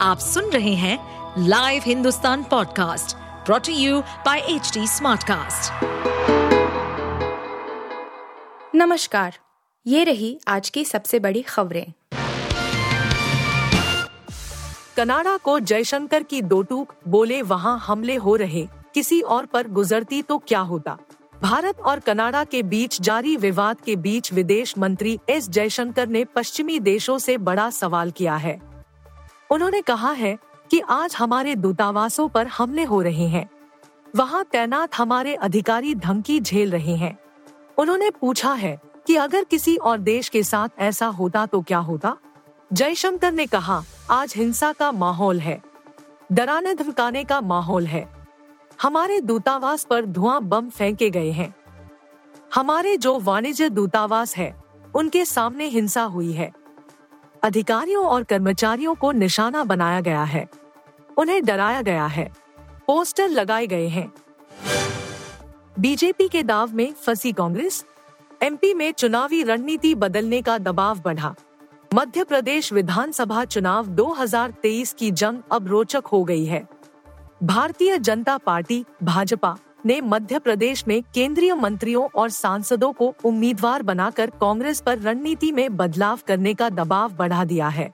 आप सुन रहे हैं live Hindustan podcast brought to you by H Smartcast. नमस्कार ये रही आज की सबसे बड़ी खबरें। कनाडा को जयशंकर की दो टूक बोले वहाँ हमले हो रहे किसी और पर गुजरती तो क्या होता? भारत और कनाडा के बीच जारी विवाद के बीच विदेश मंत्री एस जयशंकर ने पश्चिमी देशों से बड़ा सवाल किया है। उन्होंने कहा है कि आज हमारे दूतावासों पर हमले हो रहे हैं। वहाँ तैनात हमारे अधिकारी धमकी झेल रहे हैं। उन्होंने पूछा है कि अगर किसी और देश के साथ ऐसा होता तो क्या होता? जयशंकर ने कहा, आज हिंसा का माहौल है। डराने धमकाने का माहौल है। हमारे दूतावास पर धुआँ बम फेंके गए हैं। हमारे जो वाणिज्य दूतावास है, उनके सामने हिंसा हुई है। अधिकारियों और कर्मचारियों को निशाना बनाया गया है। उन्हें डराया गया है। पोस्टर लगाए गए हैं। बीजेपी के दाव में फंसी कांग्रेस, एमपी में चुनावी रणनीति बदलने का दबाव बढ़ा। मध्य प्रदेश विधानसभा चुनाव 2023 की जंग अब रोचक हो गई है। भारतीय जनता पार्टी, भाजपा ने मध्य प्रदेश में केंद्रीय मंत्रियों और सांसदों को उम्मीदवार बनाकर कांग्रेस पर रणनीति में बदलाव करने का दबाव बढ़ा दिया है।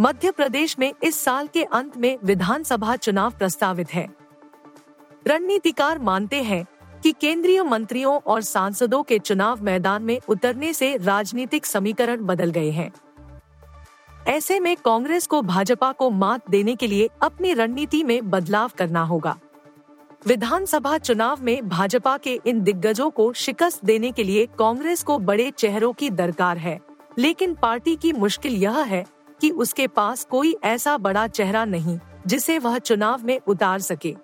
मध्य प्रदेश में इस साल के अंत में विधानसभा चुनाव प्रस्तावित है। रणनीतिकार मानते हैं कि केंद्रीय मंत्रियों और सांसदों के चुनाव मैदान में उतरने से राजनीतिक समीकरण बदल गए हैं। ऐसे में कांग्रेस को भाजपा को मात देने के लिए अपनी रणनीति में बदलाव करना होगा। विधानसभा चुनाव में भाजपा के इन दिग्गजों को शिकस्त देने के लिए कांग्रेस को बड़े चेहरों की दरकार है। लेकिन पार्टी की मुश्किल यह है कि उसके पास कोई ऐसा बड़ा चेहरा नहीं, जिसे वह चुनाव में उतार सके।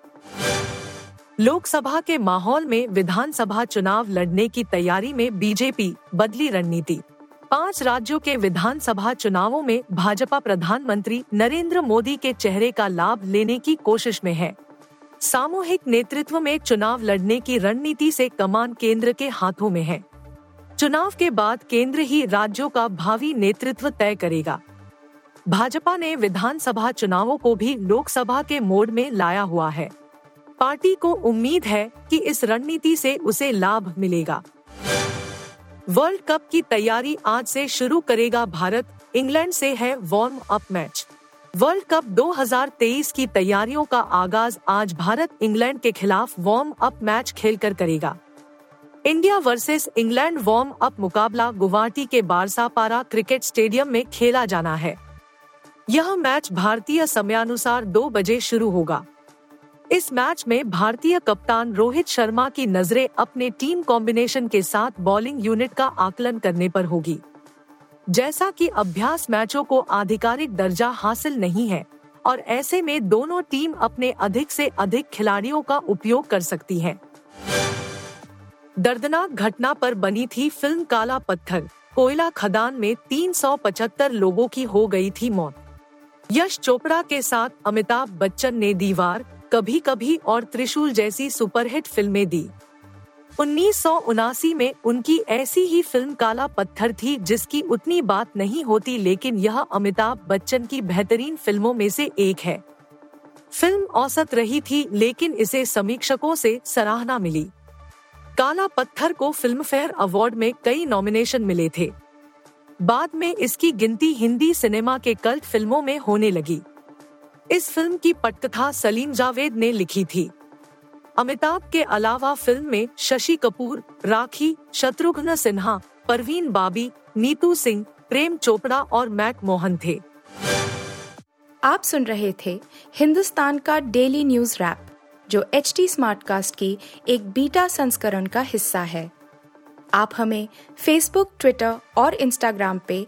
लोकसभा के माहौल में विधानसभा चुनाव लड़ने की तैयारी में बीजेपी बदली रणनीति। पाँच राज्यों के विधानसभा चुनावों में भाजपा प्रधानमंत्री नरेंद्र मोदी के चेहरे का लाभ लेने की कोशिश में है। सामूहिक नेतृत्व में चुनाव लड़ने की रणनीति से कमान केंद्र के हाथों में है। चुनाव के बाद केंद्र ही राज्यों का भावी नेतृत्व तय करेगा। भाजपा ने विधानसभा चुनावों को भी लोकसभा के मोड में लाया हुआ है। पार्टी को उम्मीद है कि इस रणनीति से उसे लाभ मिलेगा। वर्ल्ड कप की तैयारी आज से शुरू करेगा भारत। इंग्लैंड से है warm up match world cup 2023 की तैयारियों का आगाज़ आज भारत इंग्लैंड के खिलाफ वार्म अप मैच खेलकर करेगा। India versus England warm up मुकाबला गुवाहाटी के बारसापारा क्रिकेट स्टेडियम में खेला जाना है। यह मैच भारतीय समयानुसार दो बजे शुरू होगा। इस मैच में भारतीय कप्तान रोहित शर्मा की नज़रें अपने टीम कॉम्बिनेशन के साथ बॉलिंग यूनिट का आकलन करने पर होगी। जैसा कि अभ्यास मैचों को आधिकारिक दर्जा हासिल नहीं है, और ऐसे में दोनों टीम अपने अधिक से अधिक खिलाड़ियों का उपयोग कर सकती है। दर्दनाक घटना पर बनी थी फ़िल्म काला पत्थर। कोयला खदान में 375 लोगों की हो गई थी मौत। यश चोपड़ा के साथ अमिताभ बच्चन ने दीवार कभी कभी और त्रिशूल जैसी सुपरहिट फ़िल्में दी। उन्नीस सौ उनासी में उनकी ऐसी ही फ़िल्म काला पत्थर थी, जिसकी उतनी बात नहीं होती, लेकिन यह अमिताभ बच्चन की बेहतरीन फ़िल्मों में से एक है। फ़िल्म औसत रही थी, लेकिन इसे समीक्षकों से सराहना मिली। काला पत्थर को फ़िल्म फेयर अवार्ड में कई नॉमिनेशन मिले थे। बाद में इसकी गिनती हिंदी सिनेमा के कल्ट फ़िल्मों में होने लगी। इस फ़िल्म की पटकथा सलीम जावेद ने लिखी थी। अमिताभ के अलावा फ़िल्म में शशि कपूर, राखी, शत्रुघ्न सिन्हा, परवीन बाबी, नीतू सिंह, प्रेम चोपड़ा और मैक मोहन थे। आप सुन रहे थे हिंदुस्तान का डेली न्यूज़ रैप, जो एच टी स्मार्ट कास्ट की एक बीटा संस्करण का हिस्सा है। आप हमें फेसबुक ट्विटर और इंस्टाग्राम पे